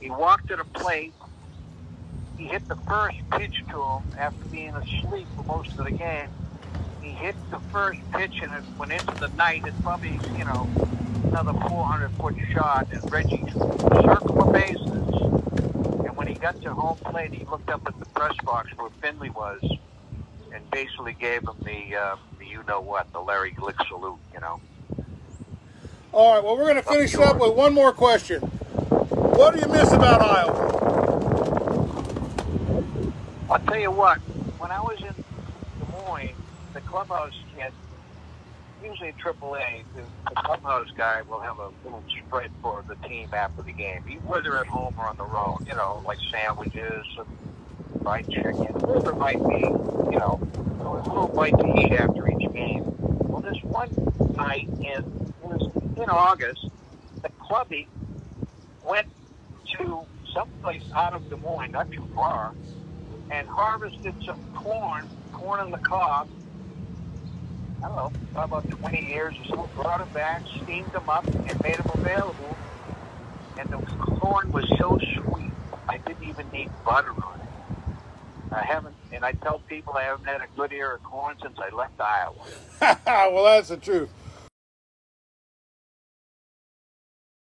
He walked to the plate. He hit the first pitch to him after being asleep for most of the game. He hit the first pitch and it went into the night. It's probably, you know, another 400 foot shot. And Reggie circled the bases. And when he got to home plate, he looked up at the press box where Finley was and basically gave him the, uh, the you know what, the Larry Glick salute, you know. All right, well, we're going to finish up with one more question. What do you miss about Iowa? I'll tell you what, when I was in Des Moines, the clubhouse had, usually AAA, the, the clubhouse guy will have a little spread for the team after the game, whether at home or on the road, you know, like sandwiches and fried chicken, whatever it might be, you know, a little bite to eat after each game. Well, this one night in, it was in August, the clubby went someplace out of Des Moines, not too far, and harvested some corn, corn on the cob. I don't know, about 20 years or so. Brought them back, steamed them up, and made them available. And the corn was so sweet, I didn't even need butter on it. I haven't, and I tell people I haven't had a good ear of corn since I left Iowa. well, that's the truth.